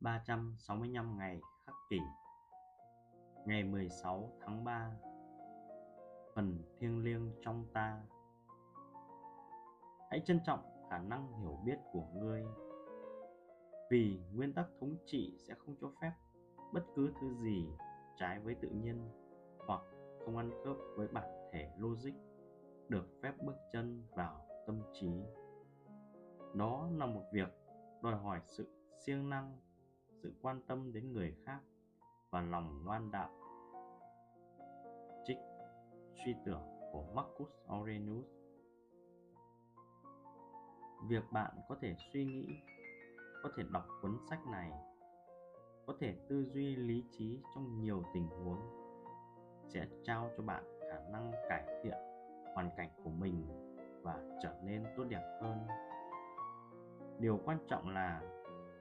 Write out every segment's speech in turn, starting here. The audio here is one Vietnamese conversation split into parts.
365 ngày khắc kỷ. Ngày 16 tháng 3 Phần thiêng liêng trong ta. Hãy trân trọng khả năng hiểu biết của ngươi, Vì nguyên tắc thống trị sẽ không cho phép bất cứ thứ gì trái với tự nhiên hoặc không ăn khớp với bản thể logic được phép bước chân vào tâm trí. Đó là một việc đòi hỏi sự siêng năng sự quan tâm đến người khác và lòng ngoan đạo trích suy tưởng của Marcus Aurelius. Việc bạn có thể suy nghĩ, có thể đọc cuốn sách này, có thể tư duy lý trí trong nhiều tình huống sẽ trao cho bạn khả năng cải thiện hoàn cảnh của mình và trở nên tốt đẹp hơn. Điều quan trọng là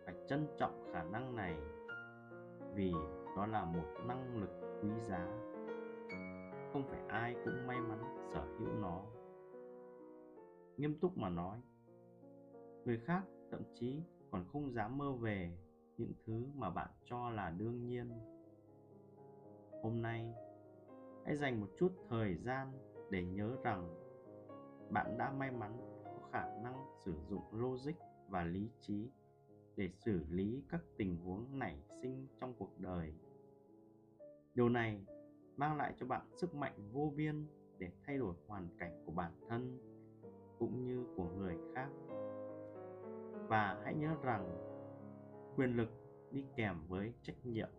phải trân trọng khả năng này, vì đó là một năng lực quý giá. Không phải ai cũng may mắn sở hữu nó. Nghiêm túc mà nói, người khác thậm chí còn không dám mơ về những thứ mà bạn cho là đương nhiên. Hôm nay, hãy dành một chút thời gian để nhớ rằng bạn đã may mắn có khả năng sử dụng logic và lý trí để xử lý các tình huống nảy sinh trong cuộc đời. Điều này mang lại cho bạn sức mạnh vô biên để thay đổi hoàn cảnh của bản thân cũng như của người khác. Và hãy nhớ rằng quyền lực đi kèm với trách nhiệm